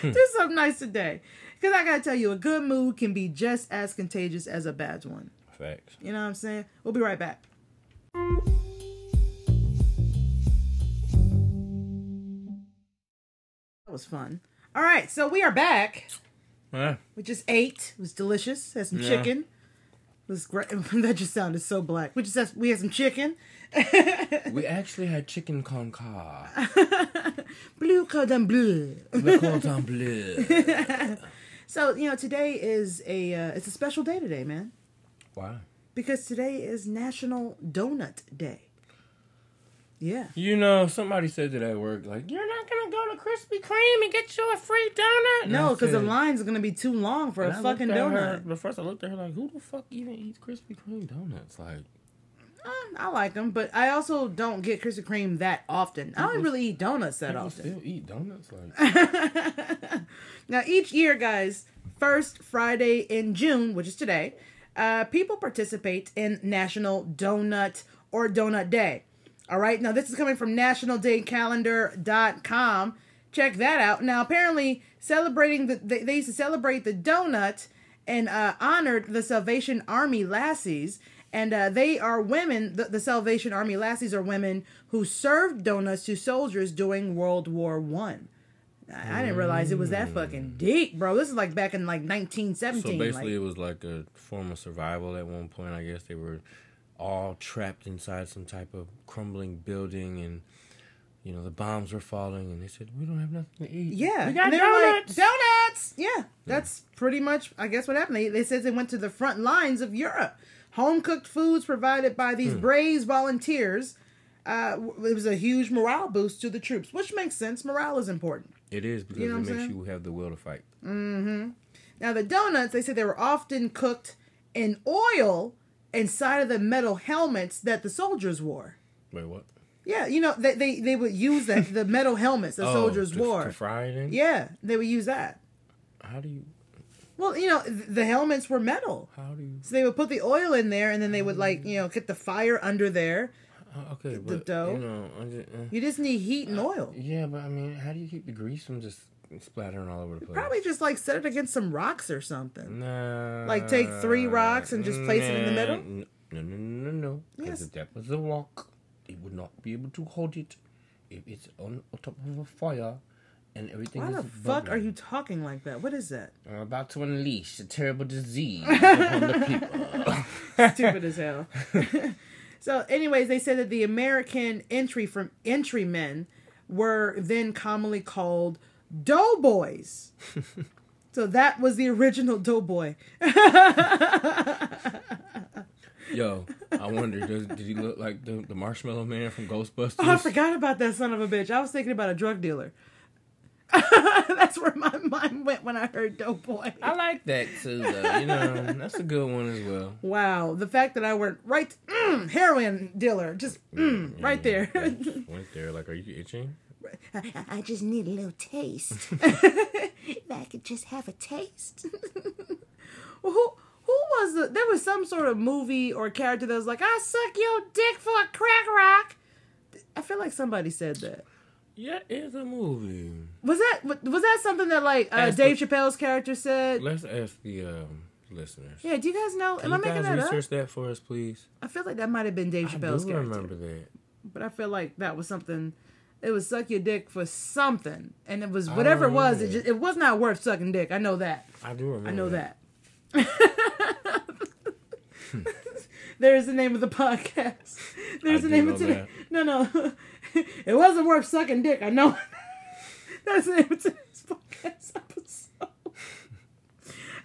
Hmm. Do something nice today. Cause I gotta tell you, a good mood can be just as contagious as a bad one. Facts. You know what I'm saying? We'll be right back. That was fun. All right, so we are back. Huh? We just ate. It was delicious. Had some Yeah. chicken. Was great. that just sounded so black. We just had, we had some chicken. We actually had chicken con carne. Blue cordon bleu. Le cordon bleu. So you know today is a uh, it's a special day today, man. Why? Because today is National Donut Day. Yeah. You know, somebody said to that at work, like, you're not gonna go to Krispy Kreme and get you a free donut. No, because the line's gonna be too long for a fucking donut. Her, but first I looked at her like, who the fuck even eats Krispy Kreme donuts? Like, Uh, I like them, but I also don't get Krispy Kreme that often. I don't really eat donuts that often. still eat donuts. Like, now, each year, guys, first Friday in June, which is today, uh, people participate in National Donut or Donut Day. All right, now this is coming from nationaldaycalendar.com. Check that out. Now, apparently, celebrating the they, they used to celebrate the donut and uh, honored the Salvation Army lassies. And uh, they are women. The, the Salvation Army lassies are women who served donuts to soldiers during World War One. I, I didn't realize it was that fucking deep, bro. This is like back in like 1917. so basically, like, it was like a form of survival at one point. I guess they were all trapped inside some type of crumbling building, and you know the bombs were falling, and they said, "We don't have nothing to eat." yeah, we got and they were like, donuts. donuts. Yeah, that's pretty much. I guess what happened. They, they said they went to the front lines of Europe. Home cooked foods provided by these brave volunteers. Uh, it was a huge morale boost to the troops, which makes sense. Morale is important. It is because You know it makes saying? you have the will to fight. mm-hmm Now the donuts, they said they were often cooked in oil inside of the metal helmets that the soldiers wore. Wait, what? Yeah, you know they they, they would use the, the metal helmets the soldiers to, wore. to fry it in. Yeah, they would use that. How do you? Well, you know the helmets were metal, How do you? so they would put the oil in there, and then they would like you know get the fire under there. uh, Okay, The but dough. you know, just, uh, You just need heat and oil. yeah, but I mean, how do you keep the grease from just splattering all over the place? Probably just like set it against some rocks or something. Nah. Like, take three rocks and just place it in the middle? No, no, no, no, no. Because Yes. if that was a rock, it would not be able to hold it. If it's on, on top of a fire, and everything Why the fuck are you talking like that? What is that? I'm about to unleash a terrible disease upon the people. Stupid as hell. so, anyways, they said that the American entry from entrymen were then commonly called doughboys. so that was the original doughboy. Yo, I wonder, does, did he look like the, the Marshmallow Man from Ghostbusters? Oh, I forgot about that son of a bitch. I was thinking about a drug dealer. That's where my mind went when I heard doughboy. I like that too, though. You know, that's a good one as well. Wow, the fact that I went right mm, heroin dealer, just mm, right there. Went there. Like, are you itching? I, I just need a little taste. if I could just have a taste. Well, who who was the? There was some sort of movie or character that was like, "I suck your dick for a crack rock." I feel like somebody said that. Yeah, it's a movie. Was that was that something that like uh, Ask Dave Chappelle's character said? Let's ask the um, listeners. Yeah, do you guys know? Can Am I you making guys that research up? that for us, please? I feel like that might have been Dave Chappelle's character. I Chappelle's do character, remember that. but I feel like that was something. It was suck your dick for something, and it was whatever it was. It just, it was not worth sucking dick. I know that. I do remember. I know that. There's the name of the podcast. There's I the name of today. No, no. it wasn't worth sucking dick. I know. That's the name of today's podcast episode.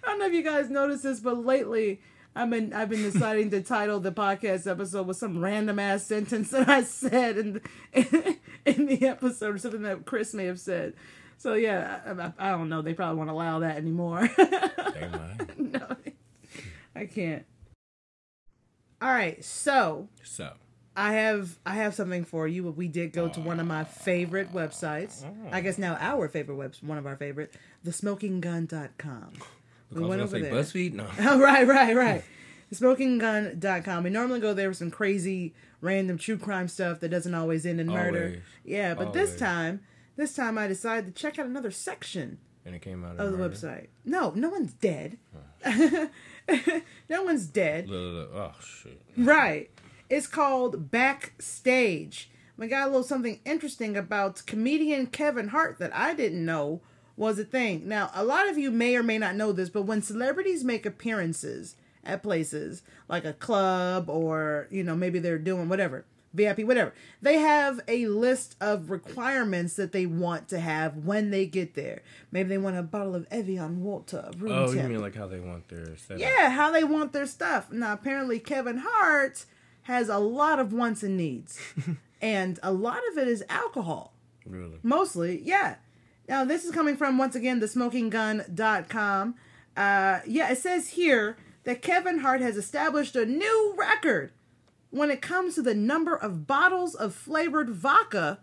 I don't know if you guys noticed this, but lately I've been I've been deciding to title the podcast episode with some random ass sentence that I said in the, in the episode or something that Chris may have said. So yeah, I, I, I don't know. They probably won't allow that anymore. No, I can't. All right, so So, I have I have something for you. We did go to one of my favorite websites. Oh. I guess now our favorite web, one of our favorite, thesmokinggun.com. We I was went over there. BuzzFeed. No, Oh, right, right, right. Smokinggun.com. We normally go there with some crazy, random true crime stuff that doesn't always end in murder. Always. Yeah, but this time, this time I decided to check out another section and it came out of the murder. website. No, no one's dead. Oh. no one's dead. Oh shit. Right. It's called Backstage. We got a little something interesting about comedian Kevin Hart that I didn't know was a thing. Now, a lot of you may or may not know this, but when celebrities make appearances at places like a club or, you know, maybe they're doing whatever, VIP, whatever, they have a list of requirements that they want to have when they get there. Maybe they want a bottle of Evian water, room Oh, you mean like how they want their setup? Yeah, how they want their stuff. Now, apparently, Kevin Hart has a lot of wants and needs, and a lot of it is alcohol. Really? Mostly, yeah. Now, this is coming from, once again, thesmokinggun.com. Uh, yeah, it says here that Kevin Hart has established a new record when it comes to the number of bottles of flavored vodka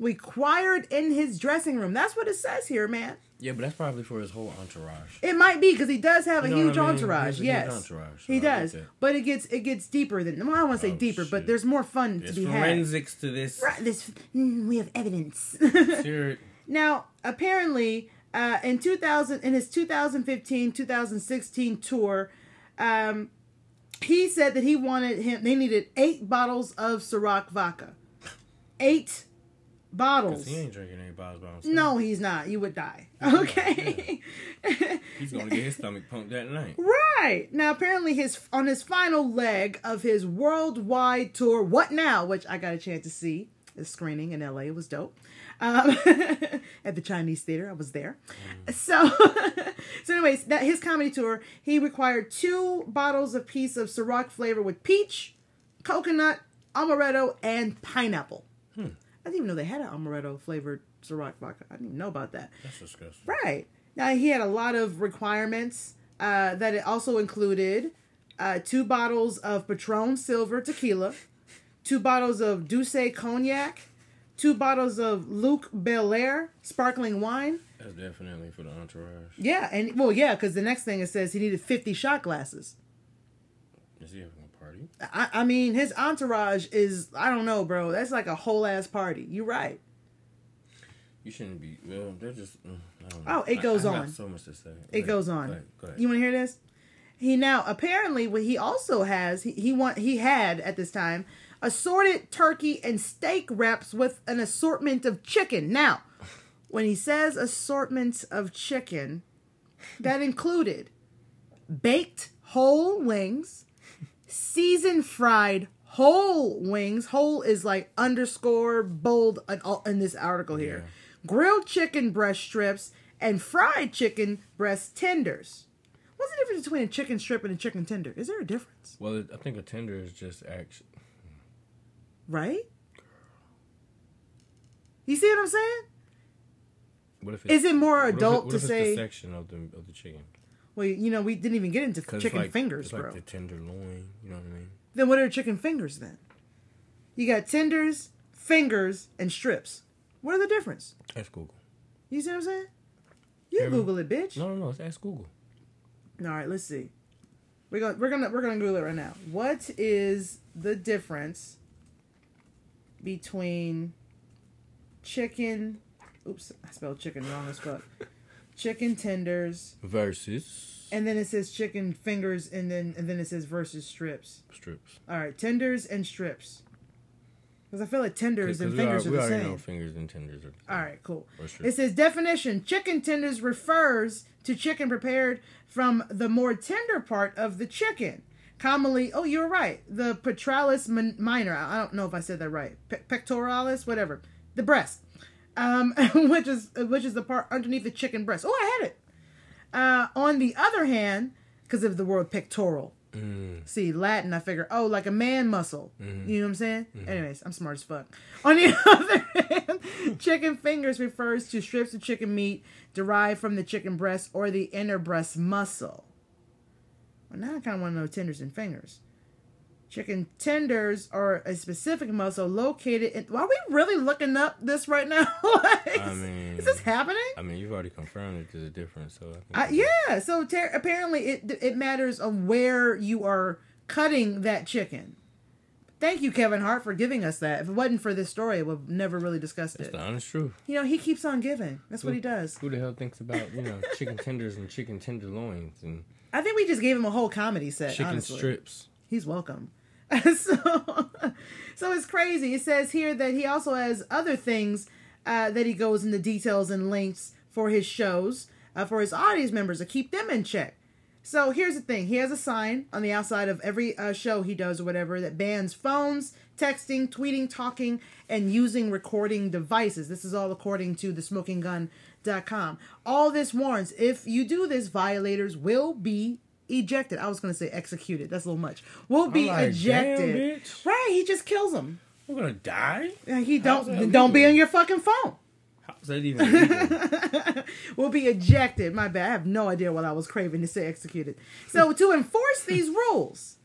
required in his dressing room. That's what it says here, man. Yeah, but that's probably for his whole entourage. It might be because he does have You a huge I mean? entourage. He has a huge yes, entourage, so he I does. But it gets it gets deeper than. Well, I don't want to say Oh, deeper, but there's more fun There's to be had. forensics to this. Right, this mm, we have evidence. Here, now, apparently, uh, in 2000, in his 2015 2016 tour, um, he said that he wanted him. They needed eight bottles of Ciroc vodka. Eight bottles. he ain't drinking any bottles by himself. No, he's not. You would die. Okay. He's gonna get his stomach pumped that night. Right. Now apparently his on his final leg of his worldwide tour, What Now, which I got a chance to see screening in LA. It was dope. Um, at the Chinese theater. I was there. So so anyways, that his comedy tour, he required two bottles of piece of Ciroc flavor with peach, coconut, amaretto, and pineapple. I didn't even know they had an amaretto flavored Ciroc vodka. I didn't even know about that. That's disgusting. Right. Now he had a lot of requirements uh, that it also included uh, two bottles of Patron Silver tequila, two bottles of D'ussé Cognac, two bottles of Luc Belaire sparkling wine. That's definitely for the entourage. Yeah, and well, yeah, because the next thing it says he needed 50 shot glasses. Is he having a party? I, I mean, his entourage is, I don't know, bro. That's like a whole ass party. You're right. You shouldn't be. Well, they're just. mm, I don't know. Oh, it goes I, I on. So much to say. It ahead. goes on. Go ahead. Go ahead. You want to hear this? He now apparently what he also has he, he want he had at this time assorted turkey and steak wraps with an assortment of chicken. Now, when he says assortment of chicken, that included baked whole wings, seasoned fried whole wings. Whole is like underscore bold in, this article here. Grilled chicken breast strips and fried chicken breast tenders. What's the difference between a chicken strip and a chicken tender? Is there a difference? Well, I think a tender is just action. Right? You see what I'm saying? What if Is it more what if adult what to if it's say? the section of the of the chicken? Well, you know, we didn't even get into it's chicken like- fingers, it's bro. Like the tenderloin. You know what I mean? Then what are chicken fingers then? You got tenders, fingers, and strips. What are the difference? Ask Google. You see what I'm saying? You me? Google it, bitch. No, no, no. Let's ask Google. All right, let's see. We're gonna we're gonna we're gonna Google it right now. What is the difference between chicken? Oops, I spelled chicken wrong as fuck. chicken tenders, Versus and then it says chicken fingers, and then and then it says versus strips. strips. All right, tenders and strips. Because I feel like tenders and fingers are, are we the already same. know fingers and tenders are. same. right, cool. It says definition: chicken tenders refers to chicken prepared from the more tender part of the chicken. Commonly, oh, you're right. The petralis min- minor. I don't know if I said that right. Pe- pectoralis, whatever. The breast, um, which is which is the part underneath the chicken breast. Oh, I had it. Uh, on the other hand, because of the word pectoral. Mm, See, Latin, I figure, oh, like a man muscle. Mm-hmm. You know what I'm saying? Anyways, I'm smart as fuck. On the other hand, chicken fingers refers to strips of chicken meat derived from the chicken breast or the inner breast muscle. Well, now I kind of want to know tenders and fingers. Chicken tenders are a specific muscle located in. Are we really looking up this right now? Like, I mean- is this happening? I mean, you've already confirmed that there's a difference, so I think yeah. So ter- apparently, it it matters of where you are cutting that chicken. Thank you, Kevin Hart, for giving us that. If it wasn't for this story, we've never really discussed it. It's the honest truth. You know, he keeps on giving. That's what he does. Who the hell thinks about you know chicken tenders and chicken tenderloins and I think we just gave him a whole comedy set. chicken honestly. strips? He's welcome. so, so it's crazy. It says here that he also has other things uh, that he goes into details and links for his shows uh, for his audience members to keep them in check. So here's the thing: he has a sign on the outside of every uh, show he does or whatever that bans phones, texting, tweeting, talking, and using recording devices. This is all according to the All this warns: if you do this, violators will be ejected. I was going to say executed. That's a little much. Will be like, ejected. Right? He just kills them. We're gonna die. And He How's don't don't be on your fucking phone. How's that even will be ejected. My bad. I have no idea what I was craving to say executed. So to enforce these rules,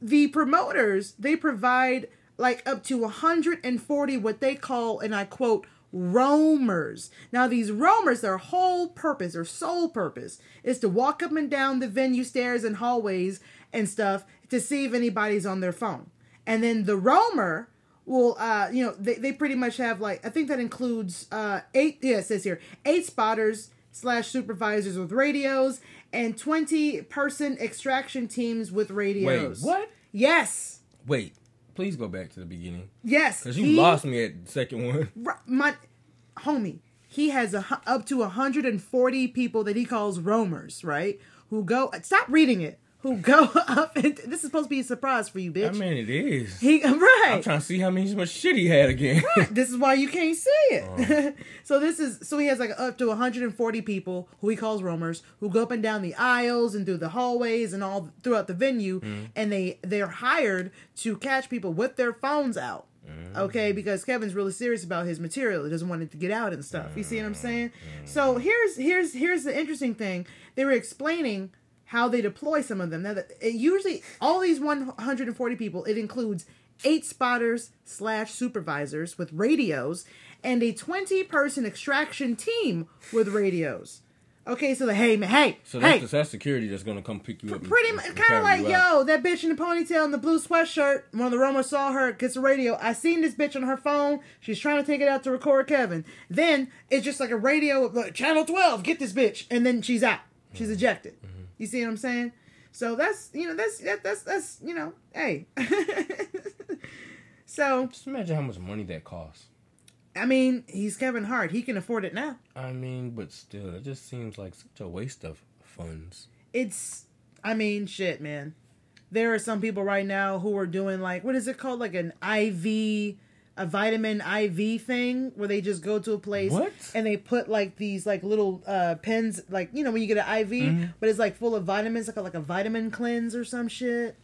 the promoters they provide like up to 140 what they call and I quote roamers. Now these roamers, their whole purpose, their sole purpose is to walk up and down the venue stairs and hallways and stuff to see if anybody's on their phone. And then the roamer will uh you know they, they pretty much have like i think that includes uh eight yeah it says here eight spotters slash supervisors with radios and 20 person extraction teams with radios Wait, what? yes Wait, please go back to the beginning. Yes because you he- lost me at the second one. My homie he has a, up to 140 people that he calls roamers right? Who go stop reading it who go up and this is supposed to be a surprise for you bitch I mean, it is. he right I'm trying to see how many much shit he had again. Right. this is why you can't see it. Oh. so this is so he has like up to 140 people who he calls roamers who go up and down the aisles and through the hallways and all throughout the venue Mm-hmm. and they they're hired to catch people with their phones out. Mm-hmm. Okay, because Kevin's really serious about his material. He doesn't want it to get out and stuff. You see what I'm saying? Mm-hmm. So here's here's here's the interesting thing. They were explaining how they deploy some of them. Now that it usually all these 140 people, it includes eight spotters slash supervisors with radios and a 20 person extraction team with radios. Okay, so the hey man, hey, So hey, that's that's security that's gonna come pick you up. pretty much kind of like yo, that bitch in the ponytail and the blue sweatshirt. One of the roamers saw her, gets the radio. I seen this bitch on her phone. She's trying to take it out to record Kevin. Then it's just like a radio, like, channel twelve, get this bitch, and then she's out. She's Mm-hmm. You see what I'm saying? So that's you know that's that, that's that's you know hey. so Just imagine how much money that costs. I mean, he's Kevin Hart. He can afford it now. I mean, but still, it just seems like such a waste of funds. it's I mean shit, man. There are some people right now who are doing like what is it called? Like an IV a vitamin IV thing where they just go to a place What? and they put like these like little uh pens like you know when you get an IV Mm-hmm. but it's like full of vitamins like a, like a vitamin cleanse or some shit.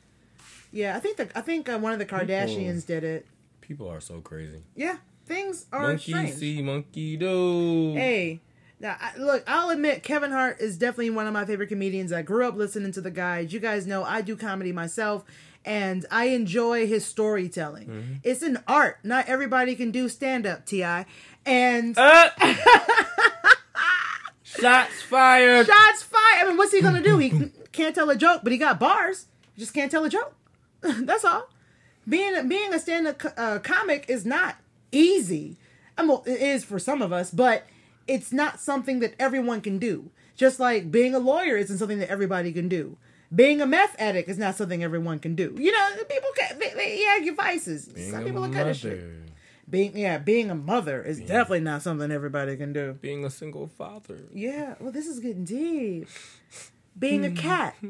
Yeah, I think the I think uh, one of the Kardashians did it. People are so crazy. Yeah, things are Monkey strange. see, monkey do. Hey, now I, look, I'll admit Kevin Hart is definitely one of my favorite comedians. I grew up listening to the guys. You guys know, I do comedy myself, and I enjoy his storytelling. Mm-hmm. It's an art. Not everybody can do stand up. Ti and Uh, shots fired. shots fired. I mean, what's he gonna do? He can't tell a joke, but he got bars. He just can't tell a joke. That's all. Being being a stand up uh, comic is not easy. I mean, it is for some of us, but it's not something that everyone can do. Just like being a lawyer isn't something that everybody can do. Being a meth addict is not something everyone can do. You know, people can, they, they have your vices. Being some people are good at shit. Being yeah, being a mother is definitely not something everybody can do. being a single father. Yeah, well, this is getting deep. Being a cat.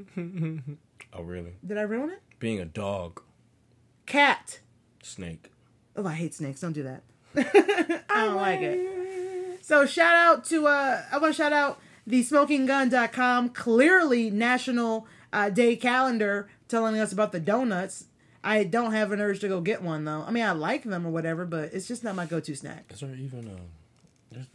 Oh, really? Did I ruin it? Being a dog, Cat. snake. Oh, I hate snakes. Don't do that. I don't like it. So shout out to uh I want to shout out the smokinggun.com clearly national uh, day calendar telling us about the donuts. I don't have an urge to go get one though. I mean, I like them or whatever, but it's just not my go-to snack. Is there even a? There's,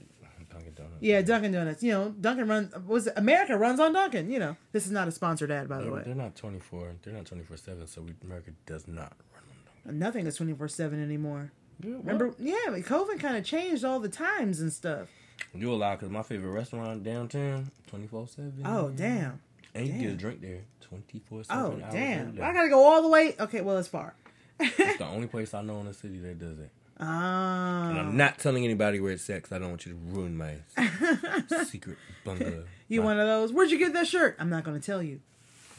Dunkin' Donuts. Yeah, Dunkin' Donuts. You know, Dunkin' runs. Was America runs on Dunkin'? You know, this is not a sponsored ad, by the way. they're not 24. They're not 24 7, so we, America does not run on Dunkin'. Nothing is twenty four seven anymore. Yeah, Remember? Yeah, COVID kind of changed all the times and stuff. You a lot because my favorite restaurant downtown, 24 7. Oh damn! And you can get a drink there 24 7. Oh damn! I gotta go all the way. Okay, well it's far. It's the only place I know in the city that does it. And Ah, I'm not telling anybody where it's at 'cause I don't want you to ruin my secret bungalow. you My- one of those? Where'd you get that shirt? I'm not gonna tell you.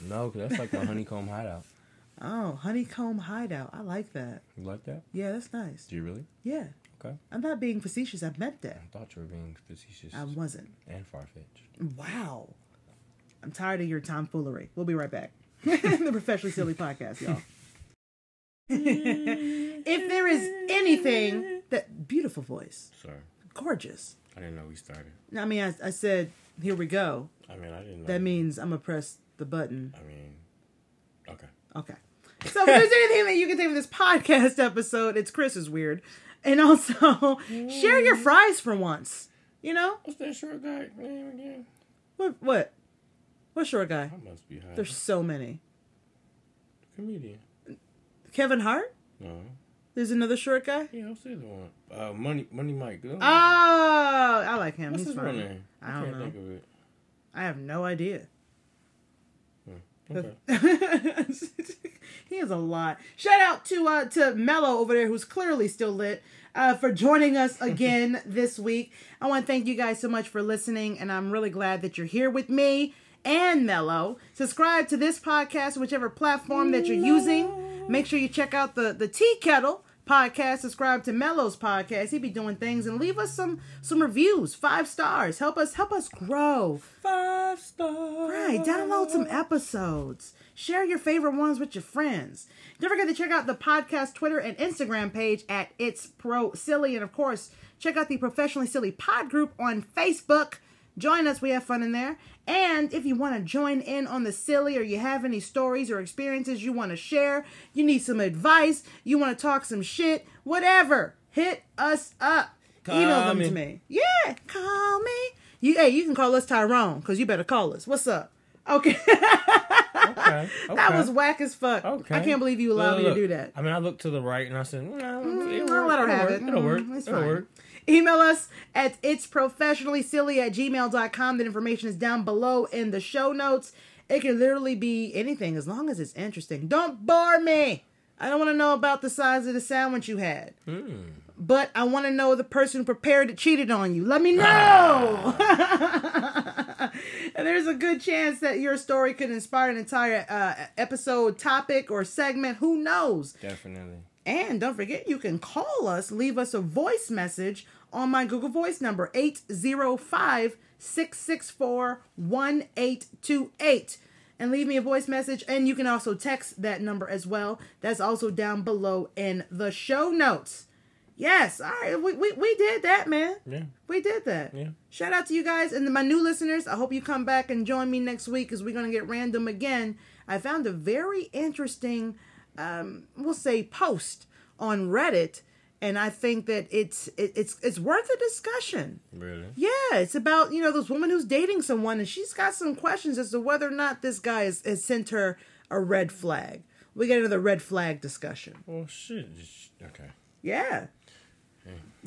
No, because that's like my honeycomb hideout. Oh, honeycomb hideout. I like that. You like that? Yeah, that's nice. Do you really? Yeah, Okay. I'm not being facetious. I meant that. I thought you were being facetious I wasn't. and far fetched. Wow. I'm tired of your tomfoolery. We'll be right back. the Professionally Silly Podcast, y'all. if there is anything that beautiful voice, Sorry. gorgeous. I didn't know we started. I mean, I, I said, here we go. I mean, I didn't know. That means I'm gonna press the button. I mean, okay. Okay. So if there's anything that you can take from this podcast episode, it's Chris is weird, and also share your fries for once. You know What's that short guy name again? what? What? What short guy? I must be high. There's so many. comedian. Kevin Hart. No. There's another short guy. Yeah, I'll say the one. Uh, Money, Money Mike. Oh, I like him. What's He's his funny. name? I don't can't know. think of it. I have no idea. Okay. he has a lot. Shout out to uh to Mello over there, who's clearly still lit, uh, for joining us again this week. I want to thank you guys so much for listening, and I'm really glad that you're here with me and Mello. Subscribe to this podcast, whichever platform that you're using. Make sure you check out the the Tea Kettle podcast. Subscribe to Mello's podcast. he'd be doing things and leave us some some reviews, five stars. Help us help us grow. Five stars. Right, download some episodes. Share your favorite ones with your friends. Don't forget to check out the podcast Twitter and Instagram page at It's Pro Silly. And of course, check out the Professionally Silly Pod group on Facebook. Join us, we have fun in there. And if you want to join in on the silly or you have any stories or experiences you want to share, you need some advice, you want to talk some shit, whatever, hit us up. Email them me. to me. Yeah, call me. You hey, you can call us Tyrone, because you better call us. What's up? Okay. Okay. That was whack as fuck. Okay. I can't believe you allowed Look, me to look. do that. I mean, I looked to the right and I said, no, Mm, it'll I'll let her have work. it. It'll work. Mm, It's it'll fine. work. Email us at it's professionally silly at gmail.com. That information is down below in the show notes. It can literally be anything as long as it's interesting. Don't bore me. I don't want to know about the size of the sandwich you had. Hmm. But I want to know the person who prepared it cheated on you. Let me know. and there's a good chance that your story could inspire an entire uh, episode, topic, or segment. Who knows? Definitely. And don't forget, you can call us, leave us a voice message on my Google Voice number, 805 664 1828. And leave me a voice message. And you can also text that number as well. That's also down below in the show notes. Yes, all right, we, we, we did that, man. Yeah. We did that. Yeah. Shout out to you guys and my new listeners. I hope you come back and join me next week because we're going to get random again. I found a very interesting, um, we'll say, post on Reddit, and I think that it's it, it's it's worth a discussion. Really? Yeah, it's about you know this woman who's dating someone, and she's got some questions as to whether or not this guy has, has sent her a red flag. We get into the red flag discussion. Well, shit. Okay. Yeah.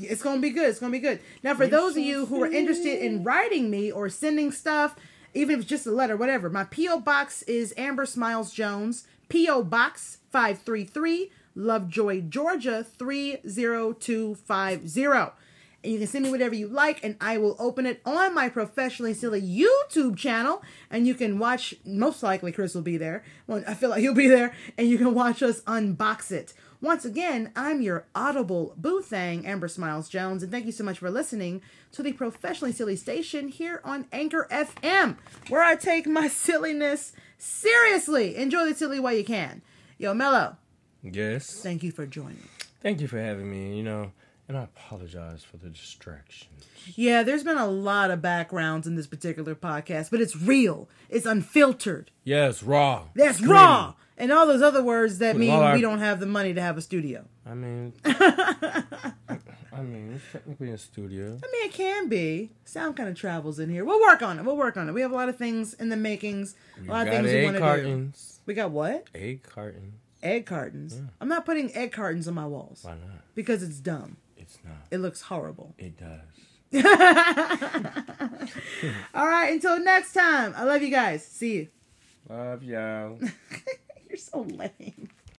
It's gonna be good. It's gonna be good. Now, for those of you who are interested in writing me or sending stuff, even if it's just a letter, whatever, my P.O. Box is Amber Smiles Jones, P.O. Box 533, Lovejoy, Georgia 30250. And you can send me whatever you like, and I will open it on my Professionally Silly YouTube channel. And you can watch, most likely, Chris will be there. Well, I feel like he'll be there, and you can watch us unbox it. Once again, I'm your audible boo thang, Amber Smiles Jones, and thank you so much for listening to the Professionally Silly Station here on Anchor FM, where I take my silliness seriously. Enjoy the silly while you can. Yo, Mello, Yes. thank you for joining. Thank you for having me. You know, and I apologize for the distraction. Yeah, there's been a lot of backgrounds in this particular podcast, but it's real. It's unfiltered. Yes, raw. That's raw. And all those other words that With mean our- we don't have the money to have a studio. I mean, I mean, it's technically a studio. I mean, it can be. Sound kind of travels in here. We'll work on it. We'll work on it. We have a lot of things in the makings. We a lot of got things we want to do. cartons. We got what? Egg cartons. Egg cartons. I'm not putting egg cartons on my walls Why not? because it's dumb. It's not. It looks horrible. It does. All right, until next time. I love you guys. See you. Love y'all. You're so lame.